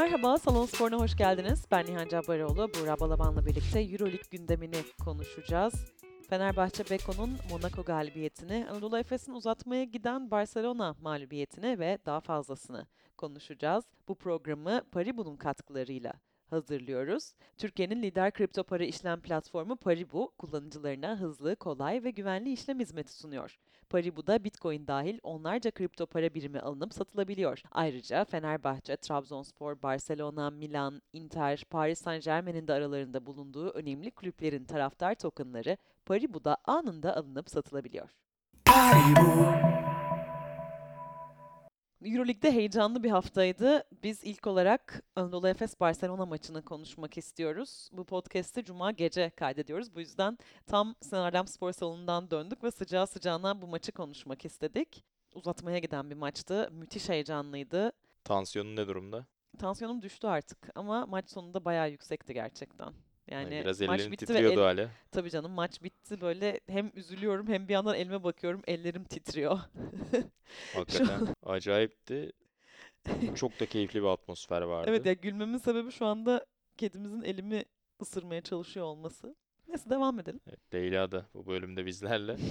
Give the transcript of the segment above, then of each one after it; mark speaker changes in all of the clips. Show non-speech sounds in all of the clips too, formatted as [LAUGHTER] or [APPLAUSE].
Speaker 1: Merhaba, Salon Spor'una hoş geldiniz. Ben Nihan Cabbaroğlu. Buğra Balaban'la birlikte Euroleague gündemini konuşacağız. Fenerbahçe Beko'nun Monaco galibiyetini, Anadolu Efes'in uzatmaya giden Barcelona mağlubiyetini ve daha fazlasını konuşacağız. Bu programı Paribu'nun katkılarıyla hazırlıyoruz. Türkiye'nin lider kripto para işlem platformu Paribu, kullanıcılarına hızlı, kolay ve güvenli işlem hizmeti sunuyor. Paribu'da Bitcoin dahil onlarca kripto para birimi alınıp satılabiliyor. Ayrıca Fenerbahçe, Trabzonspor, Barcelona, Milan, Inter, Paris Saint-Germain'in de aralarında bulunduğu önemli kulüplerin taraftar tokenları Paribu'da anında alınıp satılabiliyor. Euroleague'de heyecanlı bir haftaydı. Biz ilk olarak Anadolu Efes Barcelona maçını konuşmak istiyoruz. Bu podcast'i cuma gece kaydediyoruz. Bu yüzden tam Sinardam Spor Salonu'ndan döndük ve sıcağı sıcağına bu maçı konuşmak istedik. Uzatmaya giden bir maçtı. Müthiş heyecanlıydı.
Speaker 2: Tansiyonun ne durumda?
Speaker 1: Tansiyonum düştü artık ama maç sonunda bayağı yüksekti gerçekten.
Speaker 2: Yani biraz
Speaker 1: maç
Speaker 2: ellerin
Speaker 1: bitti ve
Speaker 2: titriyordu
Speaker 1: el-
Speaker 2: hala.
Speaker 1: tabii canım maç bitti böyle hem üzülüyorum hem bir yandan elime bakıyorum ellerim titriyor. [LAUGHS]
Speaker 2: Hakikaten acayipti. Çok da keyifli bir atmosfer vardı.
Speaker 1: Evet ya gülmemin sebebi şu anda kedimizin elimi ısırmaya çalışıyor olması. Neyse devam edelim.
Speaker 2: Evet, Leyla da bu bölümde bizlerle. [LAUGHS]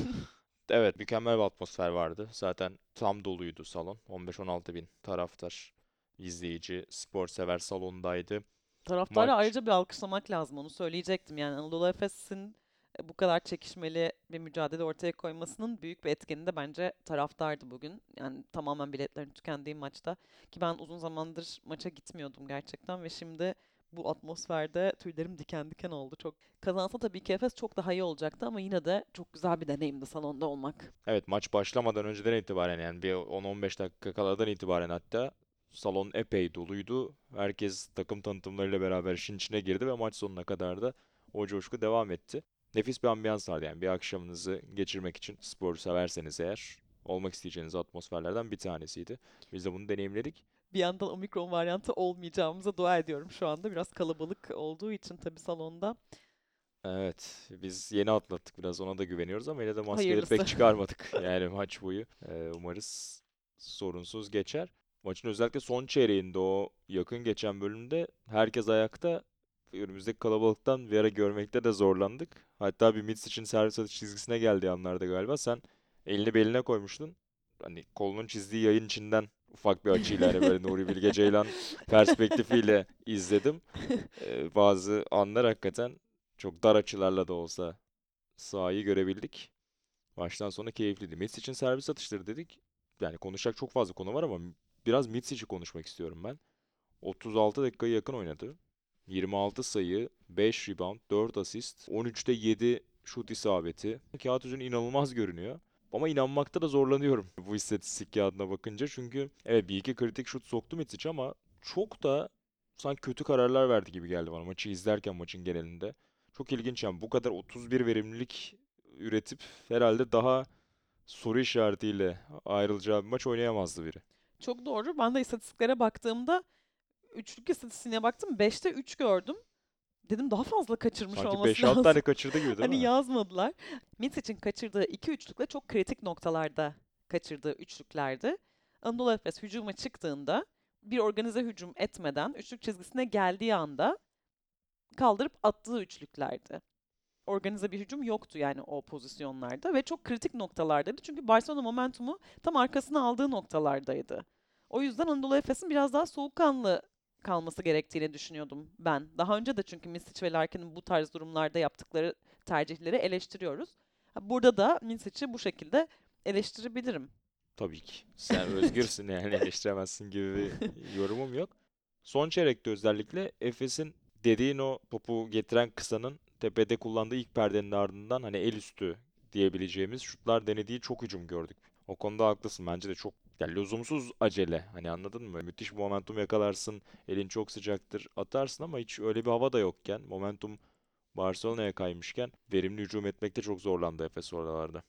Speaker 2: Evet, mükemmel bir atmosfer vardı. Zaten tam doluydu salon. 15-16 bin taraftar, izleyici, spor sever salondaydı.
Speaker 1: Taraftarı
Speaker 2: Maç-
Speaker 1: ayrıca bir alkışlamak lazım onu söyleyecektim. Yani Anadolu Efes'in bu kadar çekişmeli bir mücadele ortaya koymasının büyük bir etkeni de bence taraftardı bugün. Yani tamamen biletlerin tükendiği maçta. Ki ben uzun zamandır maça gitmiyordum gerçekten ve şimdi bu atmosferde tüylerim diken diken oldu. Çok kazansa tabii ki Efes çok daha iyi olacaktı ama yine de çok güzel bir deneyimdi salonda olmak.
Speaker 2: Evet, maç başlamadan önceden itibaren yani bir 10-15 dakika kaladan itibaren hatta salon epey doluydu. Herkes takım tanıtımlarıyla beraber işin içine girdi ve maç sonuna kadar da o coşku devam etti. Nefis bir ambiyans vardı yani bir akşamınızı geçirmek için spor severseniz eğer olmak isteyeceğiniz atmosferlerden bir tanesiydi. Biz de bunu deneyimledik.
Speaker 1: Bir yandan omikron varyantı olmayacağımıza dua ediyorum şu anda. Biraz kalabalık olduğu için tabii salonda.
Speaker 2: Evet, biz yeni atlattık biraz ona da güveniyoruz ama yine de maskeleri
Speaker 1: Hayırlısı.
Speaker 2: pek çıkarmadık yani maç boyu. Ee, umarız sorunsuz geçer. Maçın özellikle son çeyreğinde o yakın geçen bölümde herkes ayakta. Önümüzdeki kalabalıktan ara görmekte de zorlandık. Hatta bir Mitsic'in servis atış çizgisine geldiği anlarda galiba sen elini beline koymuştun. Hani kolunun çizdiği yayın içinden ufak bir açıyla hani böyle [LAUGHS] Nuri Bilge Ceylan perspektifiyle izledim. [LAUGHS] Ee, bazı anlar hakikaten çok dar açılarla da olsa sahayı görebildik. Baştan sona keyifliydi. Mitch için servis atışları dedik. Yani konuşacak çok fazla konu var ama biraz Mitsic'i konuşmak istiyorum ben. 36 dakikayı yakın oynadı. 26 sayı, 5 rebound, 4 asist, 13'te 7 şut isabeti. Kağıt üzerinde inanılmaz görünüyor. Ama inanmakta da zorlanıyorum [LAUGHS] bu istatistik kağıdına bakınca. Çünkü evet bir iki kritik şut soktu Mitsic ama çok da sanki kötü kararlar verdi gibi geldi bana maçı izlerken maçın genelinde. Çok ilginç yani bu kadar 31 verimlilik üretip herhalde daha soru işaretiyle ayrılacağı bir maç oynayamazdı biri.
Speaker 1: Çok doğru. Ben de istatistiklere baktığımda üçlük istatistiğine baktım. 5'te 3 gördüm. Dedim daha fazla kaçırmış
Speaker 2: Sanki
Speaker 1: olması
Speaker 2: 5-6
Speaker 1: lazım.
Speaker 2: tane kaçırdı gibi değil
Speaker 1: Hani
Speaker 2: mi?
Speaker 1: yazmadılar. Mitsic'in kaçırdığı iki üçlükle çok kritik noktalarda kaçırdığı üçlüklerdi. Anadolu Efes hücuma çıktığında bir organize hücum etmeden üçlük çizgisine geldiği anda kaldırıp attığı üçlüklerdi. Organize bir hücum yoktu yani o pozisyonlarda ve çok kritik noktalardaydı. Çünkü Barcelona momentumu tam arkasına aldığı noktalardaydı. O yüzden Anadolu Efes'in biraz daha soğukkanlı kalması gerektiğini düşünüyordum ben. Daha önce de çünkü Misic ve Larkin'in bu tarz durumlarda yaptıkları tercihleri eleştiriyoruz. Burada da Misic'i bu şekilde eleştirebilirim.
Speaker 2: Tabii ki. Sen [LAUGHS] özgürsün yani eleştiremezsin gibi bir yorumum yok. Son çeyrekte özellikle Efes'in dediğin o topu getiren kısanın tepede kullandığı ilk perdenin ardından hani el üstü diyebileceğimiz şutlar denediği çok hücum gördük. O konuda haklısın. Bence de çok yani lüzumsuz acele. Hani anladın mı? Müthiş momentum yakalarsın. Elin çok sıcaktır. Atarsın ama hiç öyle bir hava da yokken momentum Barcelona'ya kaymışken verimli hücum etmekte çok zorlandı Efes oralarda.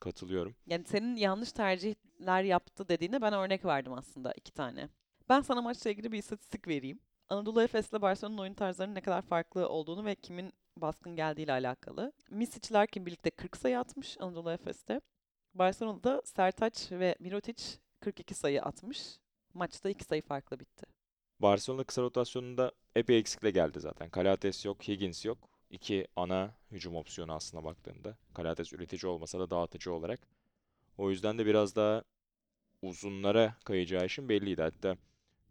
Speaker 2: Katılıyorum.
Speaker 1: Yani senin yanlış tercihler yaptı dediğine ben örnek verdim aslında iki tane. Ben sana maçla ilgili bir istatistik vereyim. Anadolu Efes ile Barcelona'nın oyun tarzlarının ne kadar farklı olduğunu ve kimin baskın geldiğiyle alakalı. Misic Larkin birlikte 40 sayı atmış Anadolu Efes'te. Barcelona'da Sertaç ve Mirotic 42 sayı atmış. Maçta 2 sayı farklı bitti.
Speaker 2: Barcelona kısa rotasyonunda epey eksikle geldi zaten. Kalates yok, Higgins yok. İki ana hücum opsiyonu aslında baktığında. Kalates üretici olmasa da dağıtıcı olarak. O yüzden de biraz daha uzunlara kayacağı için belliydi. Hatta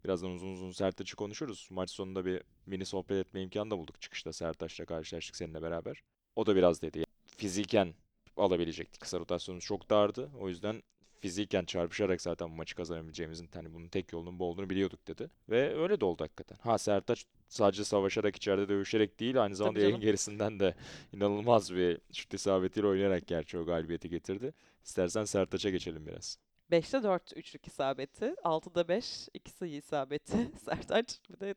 Speaker 2: birazdan uzun uzun Sertaç'ı konuşuruz. Maç sonunda bir mini sohbet etme imkanı da bulduk çıkışta. Sertaç'la karşılaştık seninle beraber. O da biraz dedi. Fiziken alabilecektik. Kısa rotasyonumuz çok dardı. O yüzden fiziken çarpışarak zaten bu maçı kazanabileceğimizin hani bunun tek yolunun bu olduğunu biliyorduk dedi. Ve öyle de oldu hakikaten. Ha Sertaç sadece savaşarak içeride dövüşerek değil aynı zamanda yayın gerisinden de inanılmaz bir şut isabetiyle oynayarak gerçi o galibiyeti getirdi. İstersen Sertaç'a geçelim biraz.
Speaker 1: 5'te 4 üçlük isabeti. 6'da 5 iki sayı isabeti. [LAUGHS] Sertaç bir de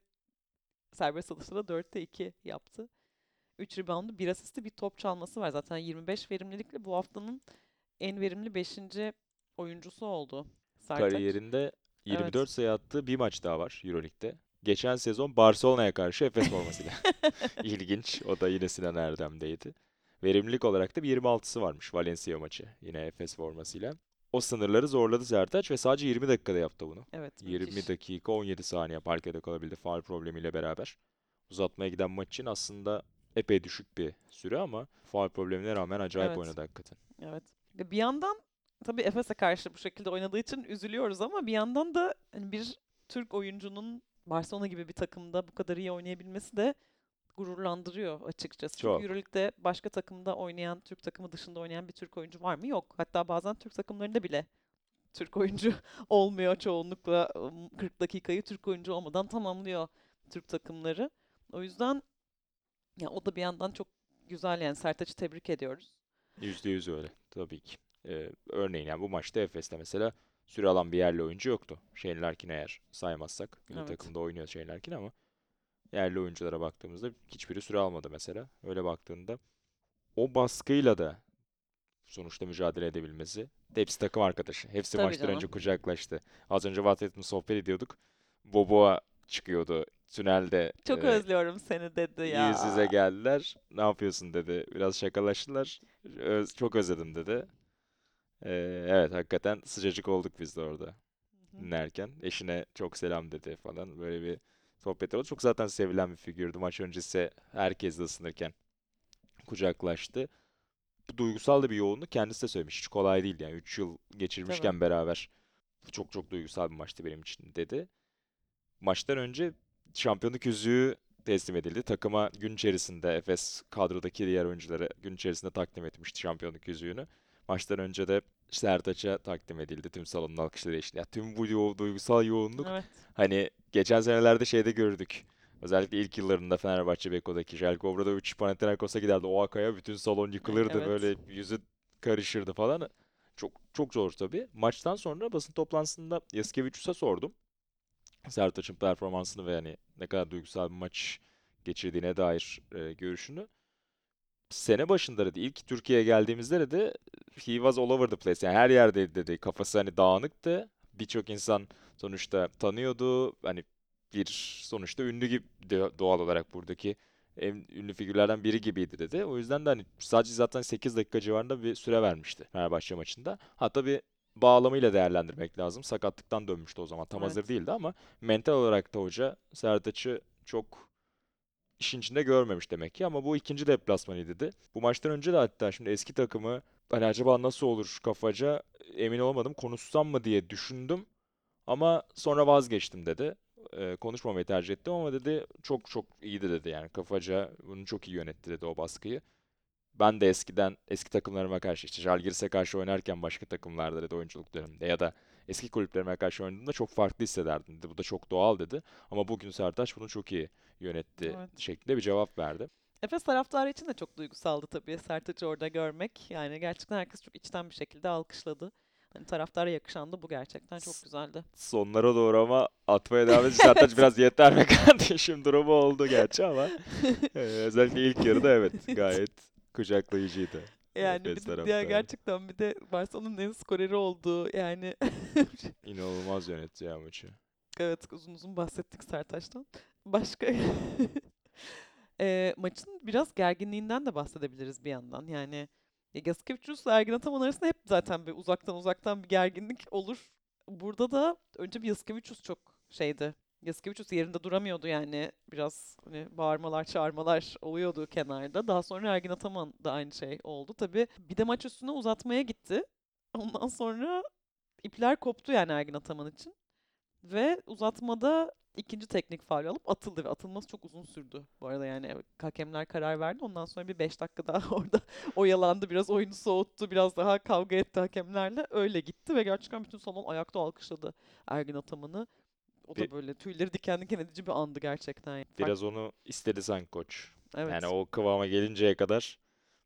Speaker 1: serbest atışta da 4'te 2 yaptı. 3 reboundu, 1 asisti, bir top çalması var. Zaten 25 verimlilikle bu haftanın en verimli 5. oyuncusu oldu Sertaç.
Speaker 2: Kariyerinde 24
Speaker 1: Evet.
Speaker 2: sayı attığı bir maç daha var Euroleague'de. Geçen sezon Barcelona'ya karşı Efes formasıyla. [LAUGHS] [LAUGHS] İlginç. O da yine Sinan Erdem'deydi. Verimlilik olarak da bir 26'sı varmış Valencia maçı. Yine Efes formasıyla. O sınırları zorladı Sertaç ve sadece 20 dakikada yaptı bunu.
Speaker 1: Evet,
Speaker 2: 20
Speaker 1: müthiş.
Speaker 2: dakika 17 saniye parkede kalabildi faul problemiyle beraber. Uzatmaya giden maç için aslında epey düşük bir süre ama faul problemine rağmen acayip
Speaker 1: Evet.
Speaker 2: oynadı hakikaten.
Speaker 1: Evet. Bir yandan tabii Efes'e karşı bu şekilde oynadığı için üzülüyoruz ama bir yandan da hani bir Türk oyuncunun Barcelona gibi bir takımda bu kadar iyi oynayabilmesi de gururlandırıyor açıkçası.
Speaker 2: Çok.
Speaker 1: Çünkü Euroleague'de başka takımda oynayan, Türk takımı dışında oynayan bir Türk oyuncu var mı? Yok. Hatta bazen Türk takımlarında bile Türk oyuncu [LAUGHS] olmuyor çoğunlukla ım, 40 dakikayı Türk oyuncu olmadan tamamlıyor Türk takımları. O yüzden ya o da bir yandan çok güzel yani Sertaç'ı tebrik ediyoruz.
Speaker 2: Yüzde yüz öyle tabii ki. Ee, örneğin yani bu maçta Efes'te mesela süre alan bir yerli oyuncu yoktu. Shane Larkin eğer saymazsak. Milli
Speaker 1: Evet.
Speaker 2: takımda oynuyor Shane Larkin ama yerli oyunculara baktığımızda hiçbiri süre almadı mesela. Öyle baktığında o baskıyla da sonuçta mücadele edebilmesi. Hepsi takım arkadaşı. Hepsi
Speaker 1: Tabii
Speaker 2: maçtan önce
Speaker 1: canım.
Speaker 2: kucaklaştı. Az önce WhatsApp'ta sohbet ediyorduk. Boboa çıkıyordu tünelde.
Speaker 1: Çok
Speaker 2: e,
Speaker 1: özlüyorum seni dedi ya.
Speaker 2: Yüz yüze geldiler. Ne yapıyorsun dedi. Biraz şakalaştılar. Öz- çok özledim dedi. Ee, evet hakikaten sıcacık olduk biz de orada
Speaker 1: Hı hı.
Speaker 2: dinlerken. Eşine çok selam dedi falan. Böyle bir sohbet oldu. Çok zaten sevilen bir figürdü. Maç öncesi herkesle ısınırken kucaklaştı. Bu duygusal da bir yoğunluk kendisi de söylemiş. Hiç kolay değil yani. 3 yıl geçirmişken beraber çok çok duygusal bir maçtı benim için dedi. Maçtan önce şampiyonluk yüzüğü teslim edildi. Takıma gün içerisinde Efes kadrodaki diğer oyunculara gün içerisinde takdim etmişti şampiyonluk yüzüğünü. Maçtan önce de Sertaç'a takdim edildi tüm salonun alkışları eşliğinde. Ya tüm bu yo- duygusal yoğunluk
Speaker 1: Evet.
Speaker 2: hani geçen senelerde şeyde gördük. Özellikle ilk yıllarında Fenerbahçe Beko'daki Željko Obradović Panathinaikos'a giderdi. O akaya bütün salon yıkılırdı
Speaker 1: evet.
Speaker 2: böyle yüzü karışırdı falan. Çok çok zor tabii. Maçtan sonra basın toplantısında Yaskevicius'a sordum. Sertaç'ın performansını ve hani ne kadar duygusal bir maç geçirdiğine dair e, görüşünü. Sene başında dedi ilk Türkiye'ye geldiğimizde dedi he was all over the place. Yani her yerdeydi dedi. Kafası hani dağınıktı. Birçok insan sonuçta tanıyordu. Hani bir sonuçta ünlü gibi doğal olarak buradaki en ünlü figürlerden biri gibiydi dedi. O yüzden de hani sadece zaten 8 dakika civarında bir süre vermişti Fenerbahçe maçında. Hatta bir bağlamıyla değerlendirmek lazım. Sakatlıktan dönmüştü o zaman. Tam hazır
Speaker 1: Evet.
Speaker 2: değildi ama mental olarak da hoca Sertaç'ı çok işin içinde görmemiş demek ki ama bu ikinci deplasmanıydı dedi. Bu maçtan önce de hatta şimdi eski takımı hani acaba nasıl olur kafaca emin olamadım. Konuşsam mı diye düşündüm ama sonra vazgeçtim dedi. Ee, konuşmamayı tercih ettim ama dedi çok çok iyiydi dedi yani kafaca bunu çok iyi yönetti dedi o baskıyı. Ben de eskiden eski takımlarıma karşı işte Žalgiris'e karşı oynarken başka takımlarda dedi oyunculuklarımda ya da eski kulüplerime karşı oynadığımda çok farklı hissederdim dedi. Bu da çok doğal dedi. Ama bugün Sertaç bunu çok iyi yönetti
Speaker 1: Evet.
Speaker 2: şeklinde bir cevap verdi.
Speaker 1: Efes taraftarı için de çok duygusaldı tabii Sertaç'ı orada görmek. Yani gerçekten herkes çok içten bir şekilde alkışladı. Hani taraftara yakışan da bu gerçekten çok güzeldi.
Speaker 2: Sonlara doğru ama atmaya devam edince Sertaç [LAUGHS] biraz yeter be kardeşim durumu oldu gerçi ama e, özellikle ilk yarıda evet gayet kucaklayıcıydı.
Speaker 1: Yani
Speaker 2: Efes
Speaker 1: bir de ya gerçekten bir de Barcelona'nın en skoreri olduğu yani [LAUGHS]
Speaker 2: İnanılmaz yönetti ya maçı.
Speaker 1: evet uzun uzun bahsettik Sertaç'tan. Başka [LAUGHS] Eee, maçın biraz gerginliğinden de bahsedebiliriz bir yandan. Yani ya Yasikevicius'la Ergin Ataman arasında hep zaten bir uzaktan uzaktan bir gerginlik olur. Burada da önce bir Yasikevicius çok şeydi. Yasikevicius yerinde duramıyordu yani. Biraz hani bağırmalar, çağırmalar oluyordu kenarda. Daha sonra Ergin Ataman da aynı şey oldu. Tabii bir de maç üstüne uzatmaya gitti. Ondan sonra ipler koptu yani Ergin Ataman için. Ve uzatmada ikinci teknik faul alıp atıldı ve atılması çok uzun sürdü. Bu arada yani hakemler karar verdi. Ondan sonra bir 5 dakika daha [LAUGHS] orada oyalandı. Biraz oyunu soğuttu. Biraz daha kavga etti hakemlerle. Öyle gitti ve gerçekten bütün salon ayakta alkışladı Ergin Ataman'ı. O da
Speaker 2: Bir-
Speaker 1: böyle tüyleri diken diken edici bir andı gerçekten. Fark-
Speaker 2: Biraz onu istedi sanki koç.
Speaker 1: evet.
Speaker 2: Yani o kıvama gelinceye kadar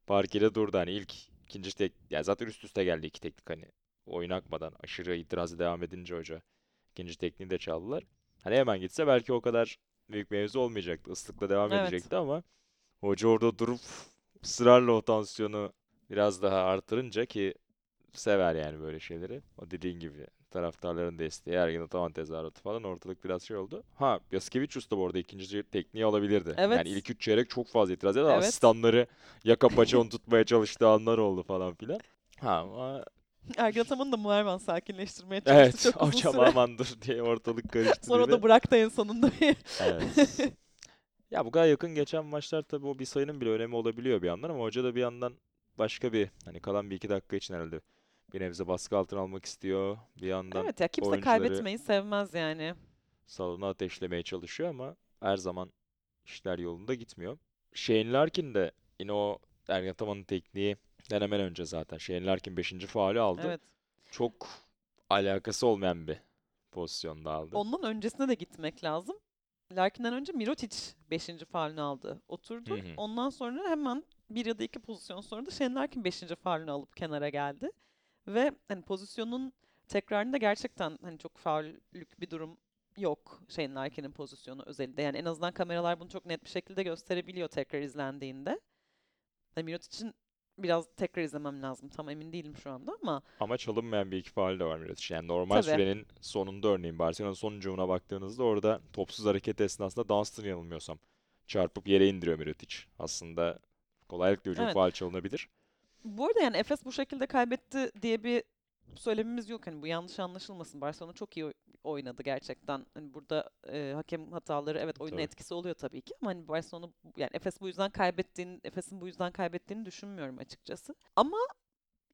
Speaker 2: parkede durdu. Hani ilk ikinci tek ya zaten üst üste geldi iki teknik hani oyun akmadan aşırı itirazı devam edince hoca ikinci tekniği de çaldılar. Hani hemen gitse belki o kadar büyük mevzu olmayacaktı. Islıkla devam
Speaker 1: Evet.
Speaker 2: edecekti ama hoca orada durup ısrarla o tansiyonu biraz daha artırınca ki sever yani böyle şeyleri. O dediğin gibi taraftarların desteği, Ergin Ataman tezahüratı falan ortalık biraz şey oldu. Ha, Yasikevicius da bu arada ikinci tekniği alabilirdi.
Speaker 1: Evet.
Speaker 2: Yani ilk üç çeyrek çok fazla itiraz etti.
Speaker 1: Evet.
Speaker 2: Asistanları yaka paça onu tutmaya çalıştığı anlar oldu falan filan. Ha ama [LAUGHS]
Speaker 1: Ergin Ataman'ı da Muerman sakinleştirmeye çalıştı
Speaker 2: evet
Speaker 1: çok uzun süre.
Speaker 2: aman dur diye ortalık [LAUGHS] karıştı
Speaker 1: Sonra
Speaker 2: diye.
Speaker 1: da bıraktı en sonunda.
Speaker 2: Evet. [LAUGHS] Ya bu kadar yakın geçen maçlar tabii o bir sayının bile önemi olabiliyor bir yandan ama hoca da bir yandan başka bir hani kalan bir iki dakika için herhalde bir nebze baskı altına almak istiyor. Bir yandan
Speaker 1: evet ya kimse kaybetmeyi sevmez yani.
Speaker 2: salonu ateşlemeye çalışıyor ama her zaman işler yolunda gitmiyor. Shane Larkin de yine o Ergen Ataman'ın tekniği denemen önce zaten. Shane Larkin 5. faulü aldı.
Speaker 1: Evet.
Speaker 2: Çok alakası olmayan bir pozisyonda aldı.
Speaker 1: Ondan öncesine de gitmek lazım. Larkin'den önce Mirotic 5. faulünü aldı. Oturdu.
Speaker 2: Hı hı.
Speaker 1: Ondan sonra hemen bir ya da iki pozisyon sonra da Shane Larkin 5. faulünü alıp kenara geldi. Ve hani pozisyonun tekrarında gerçekten hani çok faullük bir durum yok Shane Larkin'in pozisyonu özelinde. Yani en azından kameralar bunu çok net bir şekilde gösterebiliyor tekrar izlendiğinde. Hani Mirotic'in biraz tekrar izlemem lazım. Tam emin değilim şu anda ama
Speaker 2: Ama çalınmayan bir iki faul de var Mirotic. Yani normal
Speaker 1: Tabii.
Speaker 2: sürenin sonunda örneğin Barcelona'nın son hücumuna baktığınızda orada topsuz hareket esnasında Dunstan yanılmıyorsam çarpıp yere indiriyor Mirotic. Aslında kolaylıkla hücum
Speaker 1: Evet.
Speaker 2: faul çalınabilir.
Speaker 1: Bu arada yani Efes bu şekilde kaybetti diye bir söylemimiz yok. Hani bu yanlış anlaşılmasın. Barcelona çok iyi oy- oynadı gerçekten. Hani burada e, hakem hataları evet oyunun
Speaker 2: Tabii.
Speaker 1: etkisi oluyor tabii ki ama hani Barcelona yani Efes bu yüzden kaybettiğini, Efes'in bu yüzden kaybettiğini düşünmüyorum açıkçası. Ama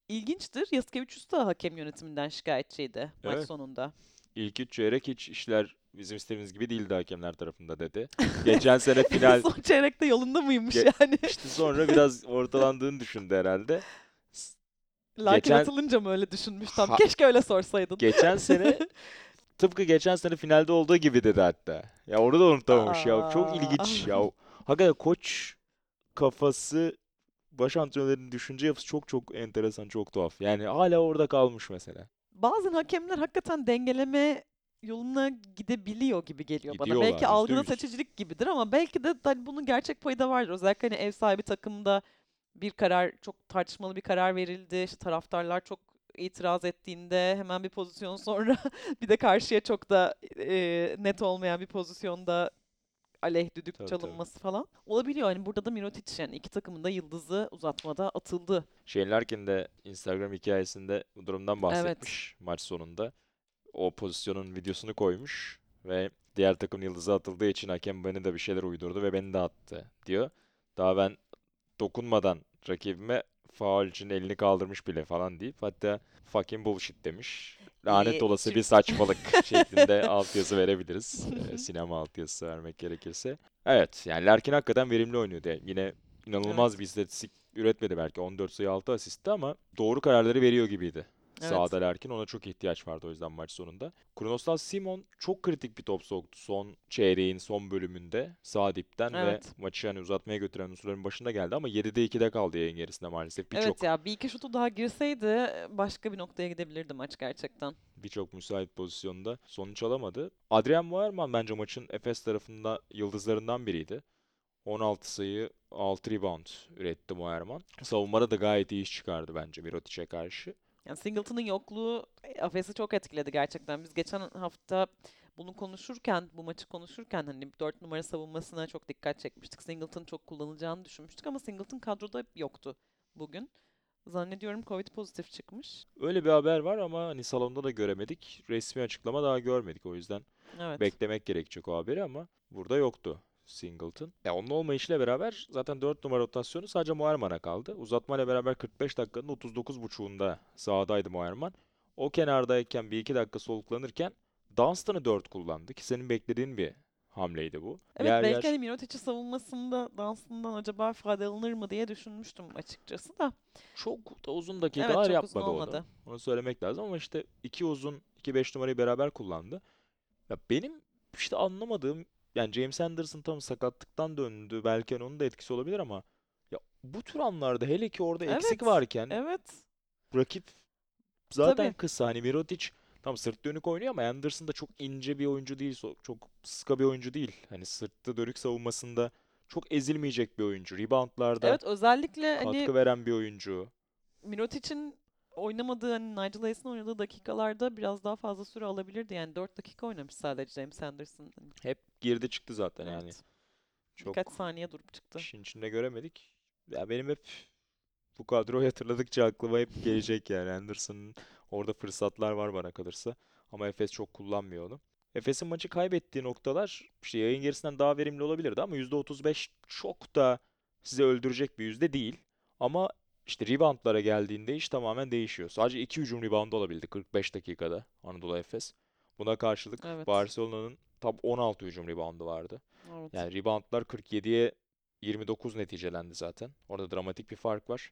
Speaker 1: ilginçtir. Yasikevicius da hakem yönetiminden şikayetçiydi maç
Speaker 2: Evet.
Speaker 1: sonunda.
Speaker 2: İlk üç çeyrek hiç işler bizim istediğimiz gibi değildi hakemler tarafında dedi. [LAUGHS] Geçen sene final
Speaker 1: Son çeyrekte yolunda mıymış
Speaker 2: Ge-
Speaker 1: yani?
Speaker 2: işte sonra biraz ortalandığını düşündü herhalde.
Speaker 1: Larkin
Speaker 2: geçen-
Speaker 1: atılınca mı öyle düşünmüş tam?
Speaker 2: Ha-
Speaker 1: Keşke öyle sorsaydın.
Speaker 2: Geçen sene [LAUGHS] tıpkı geçen sene finalde olduğu gibi dedi hatta. Ya orada da unutamamış ya. Çok
Speaker 1: Aa.
Speaker 2: ilginç [LAUGHS] ya. Hakikaten koç kafası baş antrenörlerin düşünce yapısı çok çok enteresan, çok tuhaf. Yani hala orada kalmış mesela.
Speaker 1: bazen hakemler hakikaten dengeleme yoluna gidebiliyor gibi geliyor bana. Belki algıda seçicilik gibidir ama belki de hani bunun gerçek payı da vardır. Özellikle hani ev sahibi takımda bir karar, çok tartışmalı bir karar verildi. İşte taraftarlar çok itiraz ettiğinde hemen bir pozisyon sonra [LAUGHS] bir de karşıya çok da e, net olmayan bir pozisyonda aleyh düdük
Speaker 2: Tabii, tabii.
Speaker 1: çalınması falan olabiliyor. Hani burada da Mirotic yani iki takımın da yıldızı uzatmada atıldı.
Speaker 2: Shane Larkin de Instagram hikayesinde bu durumdan bahsetmiş maç sonunda. O pozisyonun videosunu koymuş ve diğer takım yıldızı atıldığı için hakem beni de bir şeyler uydurdu ve beni de attı diyor. Daha ben dokunmadan rakibime faul için elini kaldırmış bile falan deyip hatta fucking bullshit demiş. Lanet
Speaker 1: İyi,
Speaker 2: olası bir saçmalık [LAUGHS] şeklinde altyazı verebiliriz. Ee, sinema altyazısı vermek gerekirse. Evet yani Larkin hakikaten verimli oynuyordu. Yine inanılmaz bir istatistik üretmedi belki 14 sayı 6 asistti ama doğru kararları veriyor gibiydi.
Speaker 1: Evet.
Speaker 2: Sahada Larkin ona çok ihtiyaç vardı o yüzden maç sonunda. Kronoslas Simon çok kritik bir top soktu son çeyreğin son bölümünde sağ dipten
Speaker 1: Evet.
Speaker 2: ve maçı hani uzatmaya götüren unsurların başında geldi ama 7'de 2'de kaldı yayın gerisinde maalesef. Birçok
Speaker 1: Evet ya bir iki şutu daha girseydi başka bir noktaya gidebilirdi maç gerçekten.
Speaker 2: birçok müsait pozisyonda sonuç alamadı. Adrian Muerman bence maçın Efes tarafında yıldızlarından biriydi. 16 sayı, 6 rebound üretti Muerman. Savunmada da gayet iyi iş çıkardı bence Mirotic'e karşı.
Speaker 1: Yani Singleton'ın yokluğu Efes'i çok etkiledi gerçekten. Biz geçen hafta bunu konuşurken, bu maçı konuşurken hani 4 numara savunmasına çok dikkat çekmiştik. Singleton çok kullanılacağını düşünmüştük ama Singleton kadroda yoktu bugün. zannediyorum Covid pozitif çıkmış.
Speaker 2: Öyle bir haber var ama hani salonda da göremedik. Resmi açıklama daha görmedik. O yüzden
Speaker 1: Evet.
Speaker 2: beklemek gerekecek o haberi ama burada yoktu Singleton. Ya onun olmayışıyla beraber zaten 4 numara rotasyonu sadece Muayerman'a kaldı. Uzatmayla beraber 45 dakikanın 39.5'unda sahadaydı Muayerman. O kenardayken bir iki dakika soluklanırken Dunstan'ı 4 kullandı ki senin beklediğin bir hamleydi bu.
Speaker 1: Evet
Speaker 2: Yer
Speaker 1: belki
Speaker 2: yer
Speaker 1: hani Mirotic'i savunmasında dansından acaba faydalanır mı diye düşünmüştüm açıkçası da.
Speaker 2: çok da uzun
Speaker 1: Evet
Speaker 2: dakikalar
Speaker 1: çok uzun
Speaker 2: yapmadı onu.
Speaker 1: olmadı.
Speaker 2: Onu söylemek lazım ama işte iki uzun, iki beş numarayı beraber kullandı. Ya benim işte anlamadığım yani James Anderson tam sakatlıktan döndü. Belki hani onun da etkisi olabilir ama ya bu tür anlarda hele ki orada eksik
Speaker 1: Evet.
Speaker 2: varken
Speaker 1: Evet.
Speaker 2: rakip zaten
Speaker 1: Tabii.
Speaker 2: kısa. Hani Mirotic tam sırt dönük oynuyor ama Anderson da çok ince bir oyuncu değil. Çok sıska bir oyuncu değil. Hani sırtı dönük savunmasında çok ezilmeyecek bir oyuncu. Reboundlarda
Speaker 1: Evet özellikle
Speaker 2: katkı
Speaker 1: hani
Speaker 2: veren bir oyuncu.
Speaker 1: Mirotic'in oynamadığı hani Nigel Hayes'in oynadığı dakikalarda biraz daha fazla süre alabilirdi. Yani 4 dakika oynamış sadece James Anderson.
Speaker 2: Hep girdi çıktı zaten yani.
Speaker 1: Evet.
Speaker 2: Çok
Speaker 1: Birkaç saniye durup çıktı.
Speaker 2: işin içinde göremedik. Ya benim hep bu kadroyu hatırladıkça aklıma hep gelecek yani Anderson'ın orada fırsatlar var bana kalırsa. Ama Efes çok kullanmıyor onu. Efes'in maçı kaybettiği noktalar işte yayın gerisinden daha verimli olabilirdi ama %35 çok da size öldürecek bir yüzde değil. Ama işte reboundlara geldiğinde iş tamamen değişiyor. Sadece 2 hücum reboundu olabildi 45 dakikada Anadolu Efes. Buna karşılık
Speaker 1: Evet.
Speaker 2: Barcelona'nın tam 16 hücum reboundu vardı.
Speaker 1: Evet.
Speaker 2: Yani reboundlar 47'ye 29 neticelendi zaten. Orada dramatik bir fark var.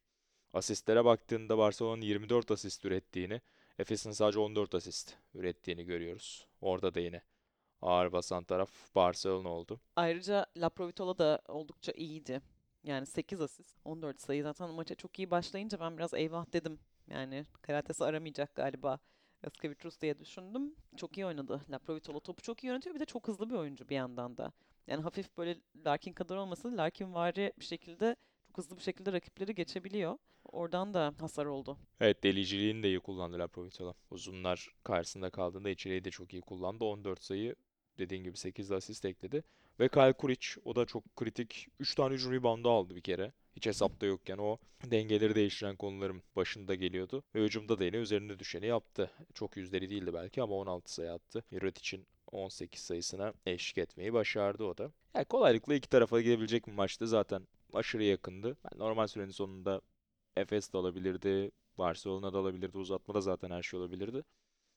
Speaker 2: Asistlere baktığında Barcelona'nın 24 asist ürettiğini, Efes'in sadece 14 asist ürettiğini görüyoruz. Orada da yine ağır basan taraf Barcelona oldu.
Speaker 1: Ayrıca Laprovitola da oldukça iyiydi. Yani 8 asist, 14 sayı. Zaten maça çok iyi başlayınca ben biraz eyvah dedim. Yani karatesi aramayacak galiba Yaskevicius diye düşündüm. Çok iyi oynadı. Laprovitola topu çok iyi yönetiyor. Bir de çok hızlı bir oyuncu bir yandan da. Yani hafif böyle Larkin kadar olmasa Larkin vari bir şekilde çok hızlı bir şekilde rakipleri geçebiliyor. Oradan da hasar oldu.
Speaker 2: Evet deliciliğini de iyi kullandı Laprovitola. Uzunlar karşısında kaldığında içeriği de çok iyi kullandı. 14 sayı dediğin gibi 8 de asist ekledi. Ve Kyle Kuric o da çok kritik. 3 tane hücum reboundu aldı bir kere. Hiç hesapta yokken o dengeleri değiştiren konuların başında geliyordu. Ve hücumda da yine üzerinde düşeni yaptı. Çok yüzdeli değildi belki ama 16 sayı attı. için 18 sayısına eşlik etmeyi başardı o da. Yani kolaylıkla iki tarafa gidebilecek bir maçtı zaten. Aşırı yakındı. Yani normal sürenin sonunda Efes de alabilirdi. Barcelona da alabilirdi. Uzatmada zaten her şey olabilirdi.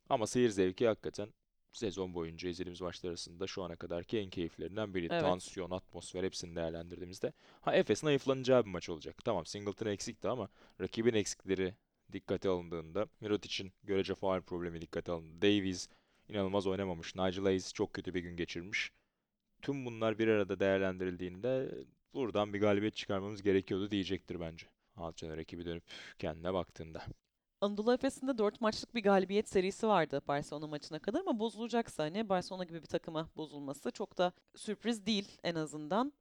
Speaker 2: Ama seyir zevki hakikaten sezon boyunca izlediğimiz maçlar arasında şu ana kadarki en keyiflerinden biri.
Speaker 1: Evet.
Speaker 2: Tansiyon, atmosfer hepsini değerlendirdiğimizde. Ha Efes'in ayıflanacağı bir maç olacak. Tamam Singleton eksikti ama rakibin eksikleri dikkate alındığında Mirotic'in görece faul problemi dikkate alındı. Davies inanılmaz oynamamış. Nigel Hayes çok kötü bir gün geçirmiş. Tüm bunlar bir arada değerlendirildiğinde buradan bir galibiyet çıkarmamız gerekiyordu diyecektir bence. Alçaner ekibi dönüp kendine baktığında.
Speaker 1: Anadolu Efes'in de 4 maçlık bir galibiyet serisi vardı Barcelona maçına kadar ama bozulacaksa hani Barcelona gibi bir takıma bozulması çok da sürpriz değil en azından.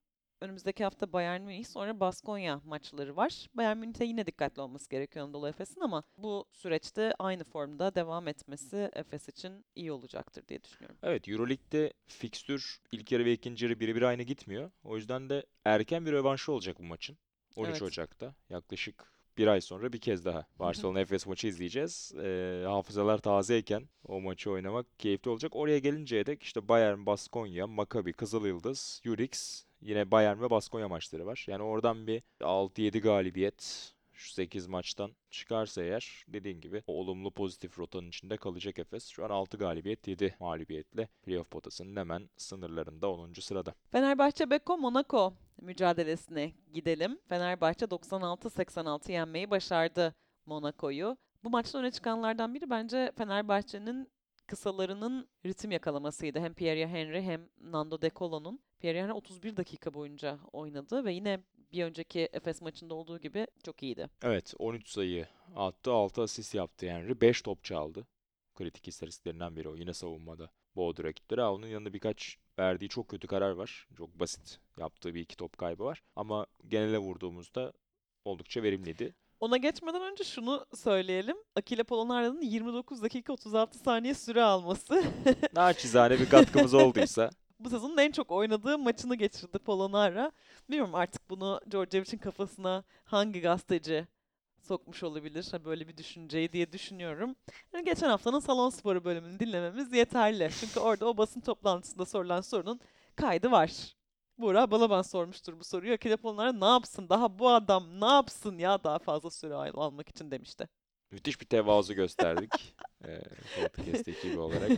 Speaker 1: Önümüzdeki hafta Bayern Münih sonra Baskonya maçları var. Bayern Münih'te yine dikkatli olması gerekiyor Anadolu Efes'in ama bu süreçte aynı formda devam etmesi Efes için iyi olacaktır diye düşünüyorum.
Speaker 2: Evet, Euroleague'de fikstür ilk yarı ve ikinci yarı birebir aynı gitmiyor. O yüzden de erken bir rövanşı olacak bu maçın. 13
Speaker 1: Evet.
Speaker 2: Ocak'ta. Yaklaşık bir ay sonra bir kez daha Barcelona Efes maçı izleyeceğiz. Ee, hafızalar tazeyken o maçı oynamak keyifli olacak. Oraya gelinceye dek işte Bayern, Baskonya, Maccabi, Kızılyıldız, Urix, yine Bayern ve Baskonya maçları var. Yani oradan bir 6-7 galibiyet şu 8 maçtan çıkarsa eğer dediğin gibi o olumlu pozitif rotanın içinde kalacak Efes. Şu an 6 galibiyet 7 mağlubiyetle playoff potasının hemen sınırlarında 10. sırada.
Speaker 1: Fenerbahçe Beko Monaco mücadelesine gidelim. Fenerbahçe 96-86 yenmeyi başardı Monaco'yu. Bu maçta öne çıkanlardan biri bence Fenerbahçe'nin kısalarının ritim yakalamasıydı. Hem Pierre Henry hem Nando De Colo'nun. Pierre Henry 31 dakika boyunca oynadı ve yine bir önceki Efes maçında olduğu gibi çok iyiydi.
Speaker 2: Evet 13 sayı attı 6 asist yaptı Henry. 5 top çaldı. Kritik istatistiklerinden biri o yine savunmada. Boğdu rakipleri. Onun yanında birkaç verdiği çok kötü karar var. Çok basit yaptığı bir iki top kaybı var. Ama genele vurduğumuzda oldukça verimliydi.
Speaker 1: Ona geçmeden önce şunu söyleyelim. Akile Polonara'nın 29 dakika 36 saniye süre alması [LAUGHS]
Speaker 2: Naçizane bir katkımız [LAUGHS] olduysa
Speaker 1: bu sezonun en çok oynadığı maçını geçirdi Polonara. Bilmiyorum artık bunu Djordjevic'in kafasına hangi gazeteci sokmuş olabilir ha, böyle bir düşünceyi diye düşünüyorum. Yani geçen haftanın salon sporu bölümünü dinlememiz yeterli. Çünkü orada o basın toplantısında sorulan sorunun kaydı var. Buğra Balaban sormuştur bu soruyu. Akil Apolloner'e ne yapsın? Daha bu adam ne yapsın ya daha fazla süre al- almak için demişti.
Speaker 2: Müthiş bir tevazu gösterdik. [LAUGHS] Eee podcast ekibi olarak.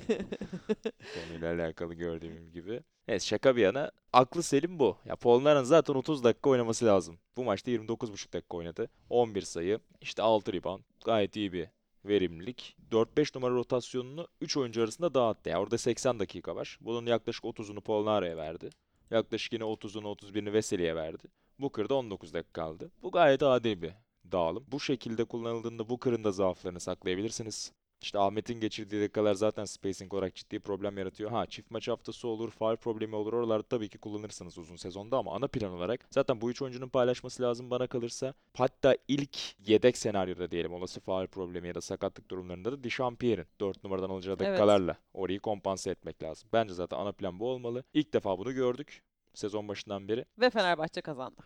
Speaker 2: Konuyla alakalı gördüğüm gibi. Evet şaka bir yana aklı selim bu. Ya Polnar'ın zaten 30 dakika oynaması lazım. Bu maçta 29,5 dakika oynadı. 11 sayı, işte 6 rebound. Gayet iyi bir verimlilik. 4-5 numara rotasyonunu 3 oyuncu arasında dağıttı. Yani orada 80 dakika var. Bunun yaklaşık 30'unu Polnar'a verdi. Yaklaşık yine 30'unu 31'ini Veseli'ye verdi. Booker'da 19 dakika kaldı. Bu gayet adil bir dağılım. Bu şekilde kullanıldığında Booker'ın da zaaflarını saklayabilirsiniz. İşte Ahmet'in geçirdiği dakikalar zaten spacing olarak ciddi problem yaratıyor. Ha çift maç haftası olur, foul problemi olur. Oralarda tabii ki kullanırsınız uzun sezonda ama ana plan olarak zaten bu üç oyuncunun paylaşması lazım bana kalırsa. Hatta ilk yedek senaryoda diyelim olası faul problemi ya da sakatlık durumlarında da Dishampierre'in 4 numaradan alacağı
Speaker 1: Evet.
Speaker 2: dakikalarla orayı kompanse etmek lazım. Bence zaten ana plan bu olmalı. İlk defa bunu gördük sezon başından beri.
Speaker 1: Ve Fenerbahçe kazandı.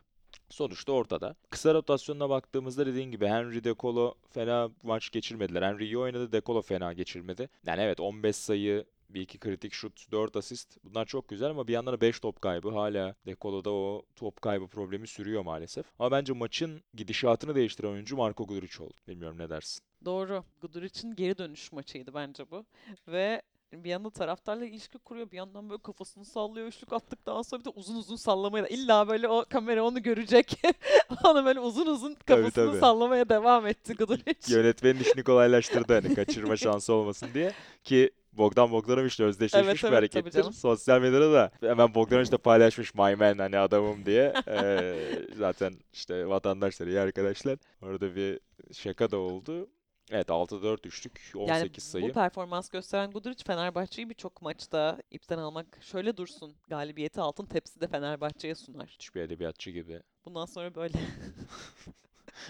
Speaker 2: Sonuçta ortada. Kısa rotasyonuna baktığımızda dediğin gibi Henry De Colo fena maç geçirmediler. Henry iyi oynadı, De Colo fena geçirmedi. Yani evet 15 sayı, bir iki kritik şut, 4 asist. Bunlar çok güzel ama bir yandan da 5 top kaybı. Hala De Colo'da o top kaybı problemi sürüyor maalesef. Ama bence maçın gidişatını değiştiren oyuncu Marco Guduric oldu. Bilmiyorum ne dersin?
Speaker 1: Doğru. Guduric'in geri dönüş maçıydı bence bu. Ve bir yanda taraftarla ilişki kuruyor. Bir yandan böyle kafasını sallıyor. Üçlük attıktan sonra bir de uzun uzun sallamaya da. İlla böyle o kamera onu görecek. [LAUGHS] Onu böyle uzun uzun kafasını
Speaker 2: tabii.
Speaker 1: sallamaya devam etti Guduric.
Speaker 2: Yönetmenin işini kolaylaştırdı hani [LAUGHS] kaçırma şansı olmasın diye. Ki Bogdan Bogdanovic'le özdeşleşmiş
Speaker 1: Evet,
Speaker 2: bir
Speaker 1: evet, tabii
Speaker 2: harekettir. Sosyal medyada da hemen Bogdanovic de paylaşmış my man hani adamım diye. [LAUGHS] Ee, zaten işte vatandaşlar iyi arkadaşlar. Orada bir şaka da oldu. Evet 6-4 düştük. 18
Speaker 1: Yani
Speaker 2: sayı.
Speaker 1: bu performans gösteren Guduric Fenerbahçe'yi birçok maçta ipten almak şöyle dursun. Galibiyeti altın tepside Fenerbahçe'ye sunar.
Speaker 2: Müthiş bir edebiyatçı gibi
Speaker 1: Bundan sonra böyle.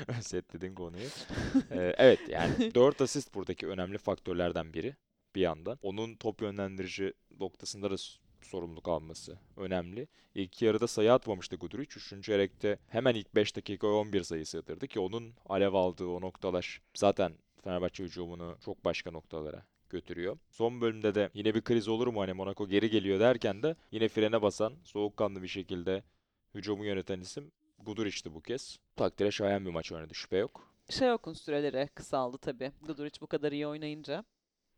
Speaker 1: [LAUGHS]
Speaker 2: özetledin konuyu. Ee, evet yani [LAUGHS] 4 asist buradaki önemli faktörlerden biri bir yandan. Onun top yönlendirici noktasında da sorumluluk alması önemli. İlk yarıda sayı atmamıştı Guduric. Üçüncü çeyrekte hemen ilk 5 dakika 11 sayı sığdırdı ki onun alev aldığı o noktalar zaten Fenerbahçe hücumunu çok başka noktalara götürüyor. Son bölümde de yine bir kriz olur mu hani Monaco geri geliyor derken de yine frene basan, soğukkanlı bir şekilde hücumu yöneten isim Guduric'ti bu kez. Takdire şayan bir maç oynadı şüphe yok.
Speaker 1: Şey okun süreleri kısaldı tabii. Guduric bu kadar iyi oynayınca.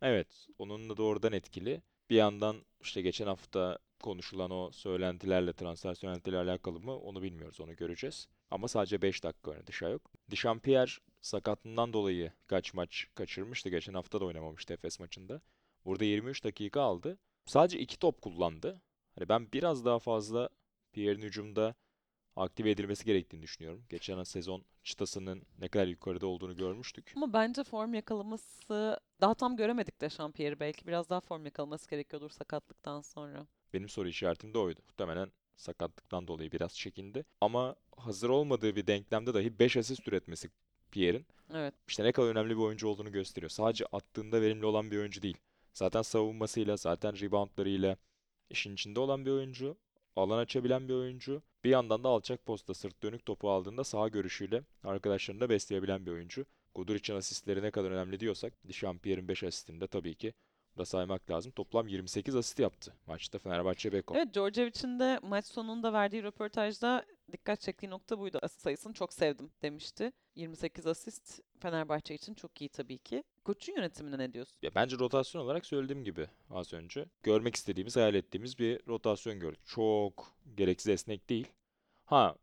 Speaker 2: Evet, onunla doğrudan etkili. Bir yandan işte geçen hafta konuşulan o söylentilerle, transfer söylentilerle alakalı mı onu bilmiyoruz, onu göreceğiz. Ama sadece 5 dakika oynadı Şayok. Dişampierre sakatlığından dolayı kaç maç kaçırmıştı. Geçen hafta da oynamamıştı Efes maçında. Burada 23 dakika aldı. Sadece 2 top kullandı. Hani ben biraz daha fazla Pierre'in hücumda aktive edilmesi gerektiğini düşünüyorum. Geçen sezon çıtasının ne kadar yukarıda olduğunu görmüştük.
Speaker 1: Ama bence form yakalaması daha tam göremedik de Champierre'i. Belki biraz daha form yakalaması gerekiyordur sakatlıktan sonra.
Speaker 2: Benim soru işaretim de oydu. Muhtemelen sakatlıktan dolayı biraz çekindi. Ama hazır olmadığı bir denklemde dahi 5 asist üretmesi Pierre'in
Speaker 1: Evet.
Speaker 2: işte ne kadar önemli bir oyuncu olduğunu gösteriyor. Sadece attığında verimli olan bir oyuncu değil. Zaten savunmasıyla, zaten reboundlarıyla işin içinde olan bir oyuncu. Alan açabilen bir oyuncu. Bir yandan da alçak posta sırt dönük topu aldığında sağ görüşüyle arkadaşlarını da besleyebilen bir oyuncu. Guduric'in asistleri ne kadar önemli diyorsak, Dişampierre'in 5 asistini de tabii ki da saymak lazım. Toplam 28 asist yaptı maçta Fenerbahçe Beko.
Speaker 1: Evet, Djordjevic'in de maç sonunda verdiği röportajda dikkat çektiği nokta buydu. Asist sayısını çok sevdim demişti. 28 asist Fenerbahçe için çok iyi tabii ki. Koç'un yönetimine ne diyorsun?
Speaker 2: Ya bence rotasyon olarak söylediğim gibi az önce görmek istediğimiz, hayal ettiğimiz bir rotasyon gördük. Çok gereksiz esnek değil. Ha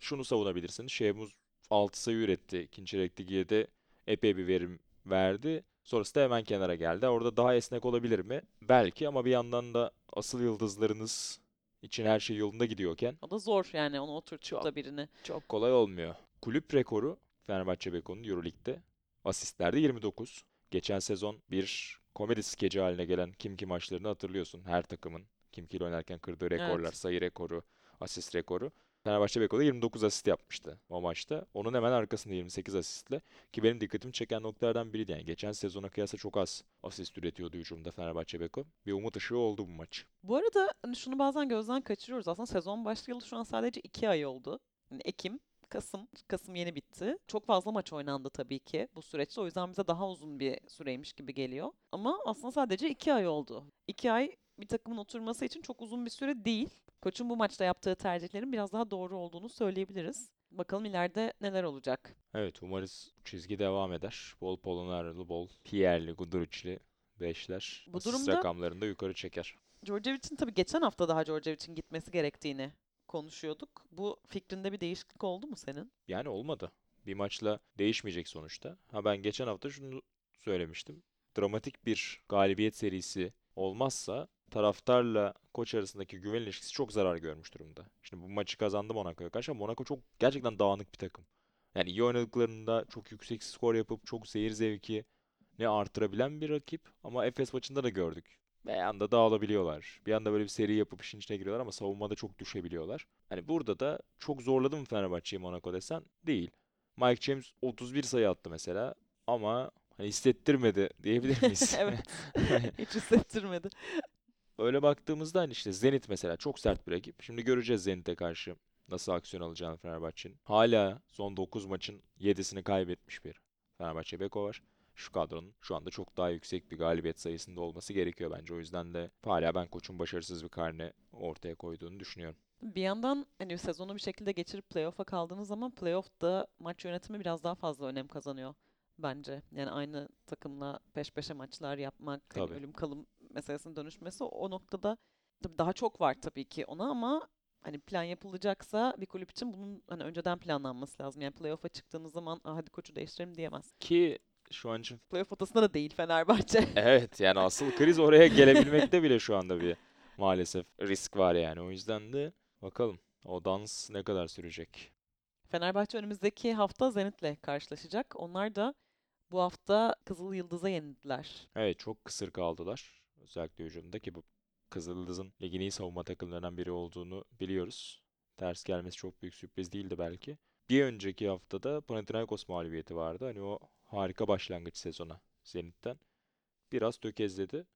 Speaker 2: şunu savunabilirsiniz. Şehmuz 6 sayı üretti. İkinci çeyrekte girdi. Epey bir verim verdi. Sonrası da hemen kenara geldi. Orada daha esnek olabilir mi? Belki ama bir yandan da asıl yıldızlarınız için her şey yolunda gidiyorken
Speaker 1: O da zor yani onu oturtup da birini.
Speaker 2: çok kolay olmuyor. Kulüp rekoru Fenerbahçe Beko'nun Euroleague'de asistlerde 29. Geçen sezon bir komedi skeci haline gelen Kimki maçlarını hatırlıyorsun. Her takımın Kimki ile oynarken kırdığı rekorlar,
Speaker 1: Evet.
Speaker 2: sayı rekoru, asist rekoru. Fenerbahçe Beko'da 29 asist yapmıştı o maçta. Onun hemen arkasında 28 asistle ki benim dikkatimi çeken noktalardan biriydi. Yani geçen sezona kıyasla çok az asist üretiyordu hücumda Fenerbahçe Beko. Bir umut ışığı oldu bu maç.
Speaker 1: Bu arada hani şunu bazen gözden kaçırıyoruz. Aslında sezon başlayalı şu an sadece 2 ay oldu. Yani Ekim. Kasım. Kasım yeni bitti. Çok fazla maç oynandı tabii ki bu süreçte. O yüzden bize daha uzun bir süreymiş gibi geliyor. Ama aslında sadece iki ay oldu. İki ay bir takımın oturması için çok uzun bir süre değil. Koç'un bu maçta yaptığı tercihlerin biraz daha doğru olduğunu söyleyebiliriz. Bakalım ileride neler olacak.
Speaker 2: Evet umarız çizgi devam eder. Bol Polonarlı, bol Pierre'li, Guduric'li beşler
Speaker 1: Bu durumda-
Speaker 2: rakamlarını da yukarı çeker.
Speaker 1: Djordjevic'in tabii geçen hafta daha Djordjevic'in gitmesi gerektiğini konuşuyorduk. Bu fikrinde bir değişiklik oldu mu senin?
Speaker 2: Yani olmadı. Bir maçla değişmeyecek sonuçta. Ha ben geçen hafta şunu söylemiştim. Dramatik bir galibiyet serisi olmazsa taraftarla koç arasındaki güven ilişkisi çok zarar görmüş durumda. Şimdi bu maçı kazandı Monaco'ya karşı ama Monaco çok gerçekten dağınık bir takım. Yani iyi oynadıklarında çok yüksek skor yapıp çok seyir zevki ne artırabilen bir rakip ama Efes maçında da gördük. Bir anda dağılabiliyorlar. Bir anda böyle bir seri yapıp işin içine giriyorlar ama savunmada çok düşebiliyorlar. Hani burada da çok zorladı mı Fenerbahçe'yi Monaco desen? Değil. Mike James 31 sayı attı mesela ama hani hissettirmedi diyebilir miyiz? [LAUGHS]
Speaker 1: evet. [LAUGHS] Hiç hissettirmedi.
Speaker 2: Öyle baktığımızda hani işte Zenit mesela çok sert bir rakip. Şimdi göreceğiz Zenit'e karşı nasıl aksiyon alacağını Fenerbahçe'nin. Hala son 9 maçın 7'sini kaybetmiş bir Fenerbahçe Beko var. Şu kadronun şu anda çok daha yüksek bir galibiyet sayısında olması gerekiyor bence. O yüzden de hala ben koçun başarısız bir karne ortaya koyduğunu düşünüyorum.
Speaker 1: Bir yandan hani sezonu bir şekilde geçirip playoff'a kaldığınız zaman playoff'ta maç yönetimi biraz daha fazla önem kazanıyor bence. Yani aynı takımla peş peşe maçlar yapmak, hani ölüm kalım meselesinin dönüşmesi o noktada tabii daha çok var tabii ki ona ama hani plan yapılacaksa bir kulüp için bunun hani önceden planlanması lazım. Yani playoff'a çıktığınız zaman "Aa, hadi koçu değiştirelim diyemez.
Speaker 2: Ki şu an için
Speaker 1: Playoff potasında da değil Fenerbahçe. [LAUGHS]
Speaker 2: Evet yani asıl kriz oraya gelebilmekte bile şu anda bir maalesef risk var yani. O yüzden de bakalım o dans ne kadar sürecek.
Speaker 1: Fenerbahçe önümüzdeki hafta Zenit'le karşılaşacak. Onlar da bu hafta Kızıl Yıldız'a yenildiler.
Speaker 2: Evet çok kısır kaldılar. Özellikle hücumda ki bu Kızıldız'ın ligin iyi savunma takımlarından biri olduğunu biliyoruz. Ters gelmesi çok büyük sürpriz değildi belki. Bir önceki haftada Panathinaikos mağlubiyeti vardı. Hani o harika başlangıç sezona Zenit'ten. Biraz tökezledi.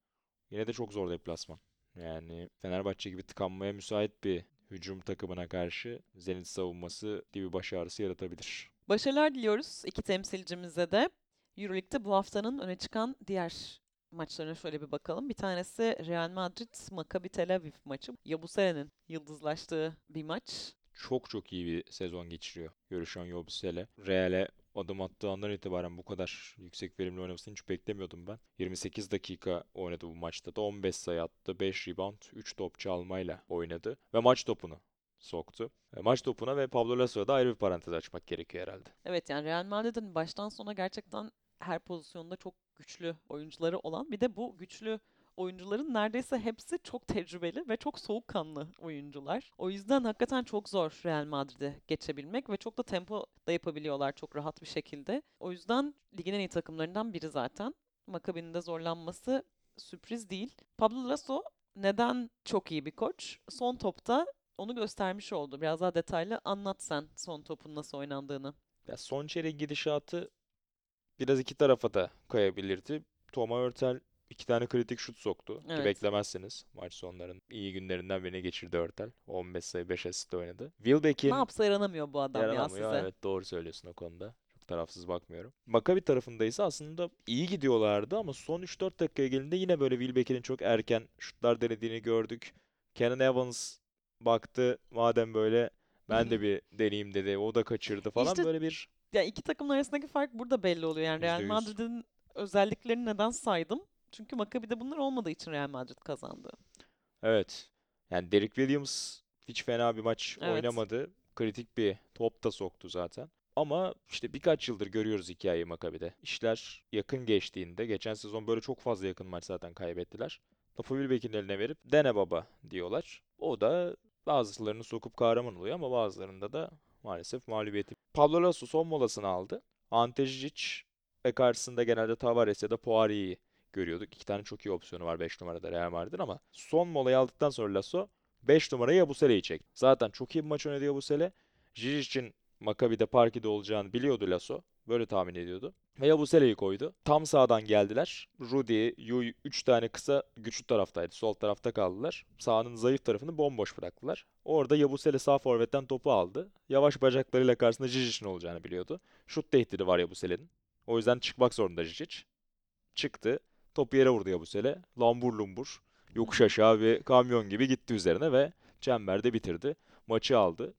Speaker 2: Yine de çok zor deplasman. Yani Fenerbahçe gibi tıkanmaya müsait bir hücum takımına karşı Zenit savunması bir baş ağrısı yaratabilir.
Speaker 1: Başarılar diliyoruz iki temsilcimize de. Euroleague'de bu haftanın öne çıkan diğer maçlarına şöyle bir bakalım. Bir tanesi Real Madrid Maccabi Tel Aviv maçı. Yabusere'nin yıldızlaştığı bir maç.
Speaker 2: çok çok iyi bir sezon geçiriyor. Görüşen Yobusele. Real'e adım attığı andan itibaren bu kadar yüksek verimli oynamasını hiç beklemiyordum ben. 28 dakika oynadı bu maçta da 15 sayı attı, 5 rebound, 3 top çalmayla oynadı ve maç topunu soktu. E, Maç topuna ve Pablo Lasso'ya da ayrı bir parantez açmak gerekiyor herhalde.
Speaker 1: Evet yani Real Madrid'in baştan sona gerçekten her pozisyonda çok güçlü oyuncuları olan bir de bu güçlü oyuncuların neredeyse hepsi çok tecrübeli ve çok soğukkanlı oyuncular. O yüzden hakikaten çok zor Real Madrid'i geçebilmek ve çok da tempo da yapabiliyorlar çok rahat bir şekilde. O yüzden ligin en iyi takımlarından biri zaten. Maccabi'nin de zorlanması sürpriz değil. Pablo Lasso neden çok iyi bir koç? Son topta onu göstermiş oldu. Biraz daha detaylı anlat sen son topun nasıl oynandığını.
Speaker 2: Ya son çeyrek gidişatı biraz iki tarafa da kayabilirdi. Toma Örtel iki tane kritik şut soktu. Ki
Speaker 1: Evet.
Speaker 2: beklemezsiniz. Maç sonların iyi günlerinden birini geçirdi Örtel. 15 sayı 5 asist oynadı.
Speaker 1: Ne
Speaker 2: Wilbeck'in
Speaker 1: yapsa yaranamıyor bu adam ya size.
Speaker 2: Evet doğru söylüyorsun o konuda. Çok tarafsız bakmıyorum. Maccabi tarafında ise aslında iyi gidiyorlardı ama son 3-4 dakikaya gelince yine böyle Wilbeck'in çok erken şutlar denediğini gördük. Kenan Evans baktı madem böyle ben de [LAUGHS] bir deneyeyim dedi. O da kaçırdı falan
Speaker 1: İşte
Speaker 2: böyle bir
Speaker 1: Ya iki takımın arasındaki fark burada belli oluyor. Yani Real
Speaker 2: %100.
Speaker 1: Madrid'in özelliklerini neden saydım? Çünkü Maccabi'de bunlar olmadığı için Real Madrid kazandı.
Speaker 2: evet. Yani Derek Williams hiç fena bir maç
Speaker 1: Evet.
Speaker 2: oynamadı. Kritik bir top da soktu zaten. Ama işte birkaç yıldır görüyoruz hikayeyi Maccabi'de. İşler yakın geçtiğinde, geçen sezon böyle çok fazla yakın maç zaten kaybettiler. Topu Wilbeck'in eline verip dene baba diyorlar. O da bazılarını sokup kahraman oluyor ama bazılarında da maalesef mağlubiyeti. Pablo Lasso son molasını aldı. Ante Žižić ve karşısında genelde Tavares ya da Poirier'i görüyorduk. İki tane çok iyi opsiyonu var 5 numarada Real Madrid'in ama son molayı aldıktan sonra Lasso 5 numarayı Yabusele'yi çekti. Zaten çok iyi bir maç oynadı Yabusele. Žižic'in Maccabi'de Parki'de olacağını biliyordu Lasso Böyle tahmin ediyordu. Ve Yabusele'yi koydu. Tam sağdan geldiler. Rudy, Yuy 3 tane kısa güçlü taraftaydı. Sol tarafta kaldılar. Sağının zayıf tarafını bomboş bıraktılar. Orada Yabusele sağ forvetten topu aldı. Yavaş bacaklarıyla karşısında Jijic'in olacağını biliyordu. Şut tehdidi var Yabusele'nin. O yüzden çıkmak zorunda Jijic. Çıktı. Topu yere vurdu Yabusele. Lambur lumbur. Yokuş aşağı bir kamyon gibi gitti üzerine ve çemberde bitirdi. Maçı aldı.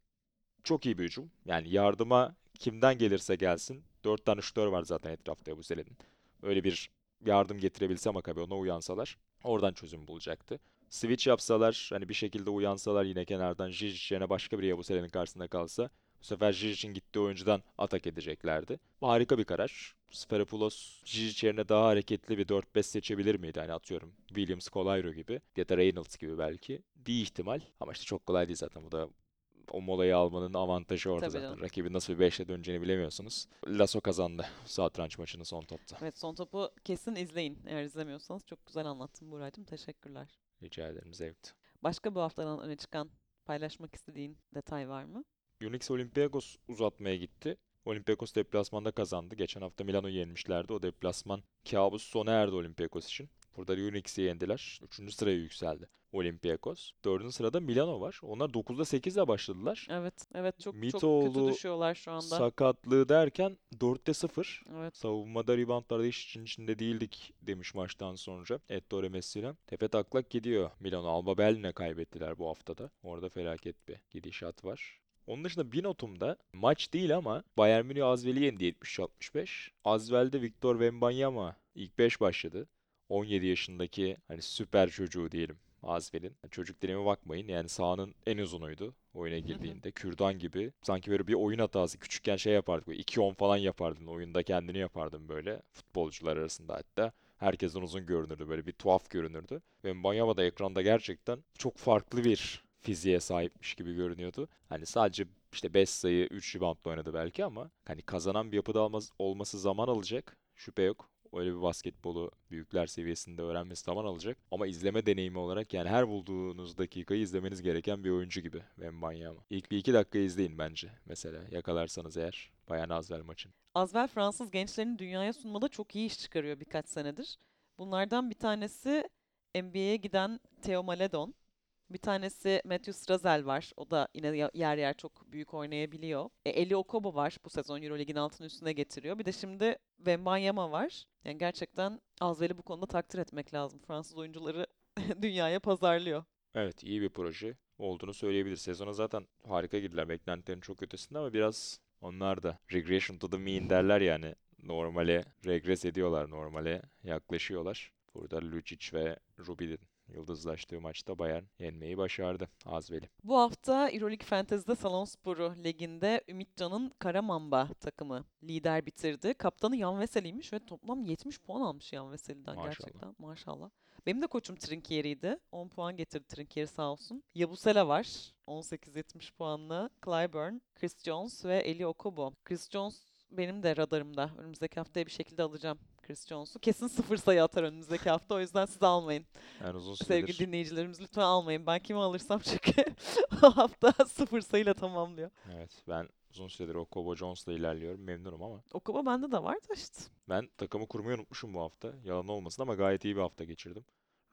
Speaker 2: Çok iyi bir hücum. Yani yardıma kimden gelirse gelsin. Dört tane şutör var zaten etrafta Yabusele'nin. Öyle bir yardım getirebilse Makabi ona uyansalar oradan çözüm bulacaktı. Switch yapsalar hani bir şekilde uyansalar yine kenardan Jijic yerine başka bir Yabusele'nin karşısında kalsa bu sefer Jijic'in gittiği oyuncudan atak edeceklerdi. Harika bir karar. Sferopoulos Jijic yerine daha hareketli bir 4-5 seçebilir miydi? Hani atıyorum Williams, Colairo gibi ya da Reynolds gibi belki. Bir ihtimal ama işte çok kolay değil zaten bu da o molayı almanın avantajı orada
Speaker 1: Tabii
Speaker 2: zaten.
Speaker 1: canım.
Speaker 2: Rakibin nasıl bir 5'le döneceğini bilemiyorsunuz. Lasso kazandı [LAUGHS] satranç maçını son topta.
Speaker 1: Evet son topu kesin izleyin eğer izlemiyorsanız. Çok güzel anlattın Buğra'cığım. Teşekkürler.
Speaker 2: Rica ederim zevkti.
Speaker 1: Başka bu haftadan öne çıkan paylaşmak istediğin detay var mı?
Speaker 2: Unix Olympiakos uzatmaya gitti. Olympiakos deplasmanda kazandı. Geçen hafta Milano'yu yenmişlerdi. O deplasman kabus sona erdi Olympiakos için. Burada Unix'i yendiler. Üçüncü sıraya yükseldi Olympiakos. Dördüncü sırada Milano var. Onlar 9'da 8'le başladılar.
Speaker 1: Evet, evet çok çok kötü
Speaker 2: Mitoğlu
Speaker 1: düşüyorlar şu anda.
Speaker 2: Sakatlığı derken 4'te 0.
Speaker 1: Evet.
Speaker 2: Savunmada reboundlarda iş için içinde değildik demiş maçtan sonra Ettore Messina. Tepe taklak gidiyor Milano. Alba Berlin'e kaybettiler bu haftada. Orada felaket bir gidişat var. Onun dışında bir notumda maç değil ama Bayern Münih Azvel'i yendi 73-65. Azvel'de Victor Wembanyama ilk 5 başladı. 17 yaşındaki hani süper çocuğu diyelim Azvel'in. Çocuk dediğime bakmayın yani sahanın en uzunuydu oyuna girdiğinde. Kürdan gibi. Sanki böyle bir oyun hatası. Küçükken şey yapardık. Böyle 2-10 falan yapardın. Oyunda kendini yapardın böyle. Futbolcular arasında hatta. Herkesten uzun görünürdü. Böyle bir tuhaf görünürdü. Ve Mbanyama da ekranda gerçekten çok farklı bir fiziğe sahipmiş gibi görünüyordu. Hani sadece işte 5 sayı 3 reboundla oynadı belki ama hani kazanan bir yapıda olması zaman alacak. Şüphe yok. Öyle bir basketbolu büyükler seviyesinde öğrenmesi zaman alacak. Ama izleme deneyimi olarak yani her bulduğunuz dakikayı izlemeniz gereken bir oyuncu gibi Wembanyama. İlk bir iki dakika izleyin bence mesela yakalarsanız eğer Bayan Azvel maçın.
Speaker 1: Azvel Fransız gençlerini dünyaya sunmada çok iyi iş çıkarıyor birkaç senedir. Bunlardan bir tanesi NBA'ye giden Theo Maledon. Bir tanesi Matthew Strazel var. O da yine yer yer çok büyük oynayabiliyor. E, Eli Okobo var. Bu sezon Euroleague'in altını üstüne getiriyor. Bir de şimdi Wembanyama var. Yani gerçekten Azvel'i bu konuda takdir etmek lazım. Fransız oyuncuları [LAUGHS] dünyaya pazarlıyor.
Speaker 2: Evet iyi bir proje olduğunu söyleyebilir. Sezona zaten harika girdiler. Beklentilerin çok ötesinde ama biraz onlar da regression to the mean derler yani. Normale regres ediyorlar, normale yaklaşıyorlar. Burada Lucic ve Rubin'in yıldızlaştığı maçta Bayern yenmeyi başardı Azvel'i.
Speaker 1: Bu hafta Euroleague Fantasy'de Salonsporu liginde Ümitcan'ın Karamamba takımı lider bitirdi. Kaptanı Yan Veseli'ymiş ve toplam 70 puan almış Yan Veseli'den
Speaker 2: Maşallah.
Speaker 1: gerçekten. Maşallah. Benim de koçum Trinkieri'ydi. 10 puan getirdi Trinkieri sağ olsun. Yabusele var. 18-70 puanlı. Clyburn, Chris Jones ve Eli Okobo. Chris Jones benim de radarımda. Önümüzdeki haftaya bir şekilde alacağım Chris Jones'u. Kesin sıfır sayı atar önümüzdeki hafta. O yüzden siz almayın.
Speaker 2: Yani uzun
Speaker 1: Sevgili
Speaker 2: süredir
Speaker 1: dinleyicilerimiz lütfen almayın. Ben kimi alırsam çünkü [LAUGHS] o hafta sıfır sayıyla tamamlıyor.
Speaker 2: evet ben uzun süredir o Kobo Jones'la ilerliyorum. Memnunum ama
Speaker 1: Okuba bende de var da işte.
Speaker 2: ben takımı kurmayı unutmuşum bu hafta. Yalan olmasın ama gayet iyi bir hafta geçirdim.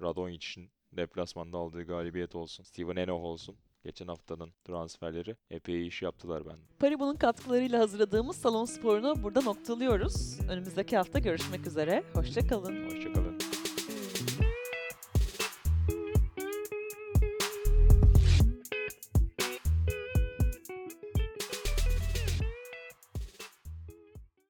Speaker 2: Radonjic'in deplasmanda aldığı galibiyet olsun. Steven Enoch olsun. Geçen haftanın transferleri epey iş yaptılar bende.
Speaker 1: Paribu'nun katkılarıyla hazırladığımız salon sporunu burada noktalıyoruz. Önümüzdeki hafta görüşmek üzere. Hoşçakalın.
Speaker 2: Hoşçakalın.